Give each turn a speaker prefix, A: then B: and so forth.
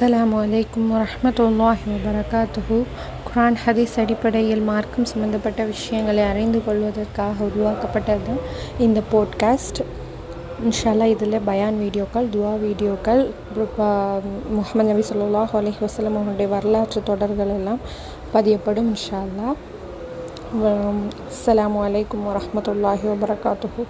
A: அஸ்ஸலாமு அலைக்கும் வரஹ்மத்துல்லாஹி வபரகாத்துஹு. குரான் ஹதீஸ் அடிப்படையில் மார்க்கம் சம்பந்தப்பட்ட விஷயங்களை அறிந்து கொள்வதற்காக உருவாக்கப்பட்டது இந்த போட்காஸ்ட் இன்ஷால்லா இதில் பயான் வீடியோக்கள் துவா வீடியோக்கள் முகமது நபி ஸல்லல்லாஹு அலஹி வசலம் அவர்களுடைய வரலாற்று தொடர்கள் எல்லாம் பதியப்படும் இன்ஷா அல்லாஹ் அஸ்ஸலாமு வரமத்துல்லாஹி வரஹ்மத்துல்லாஹி வபரகாத்துஹு.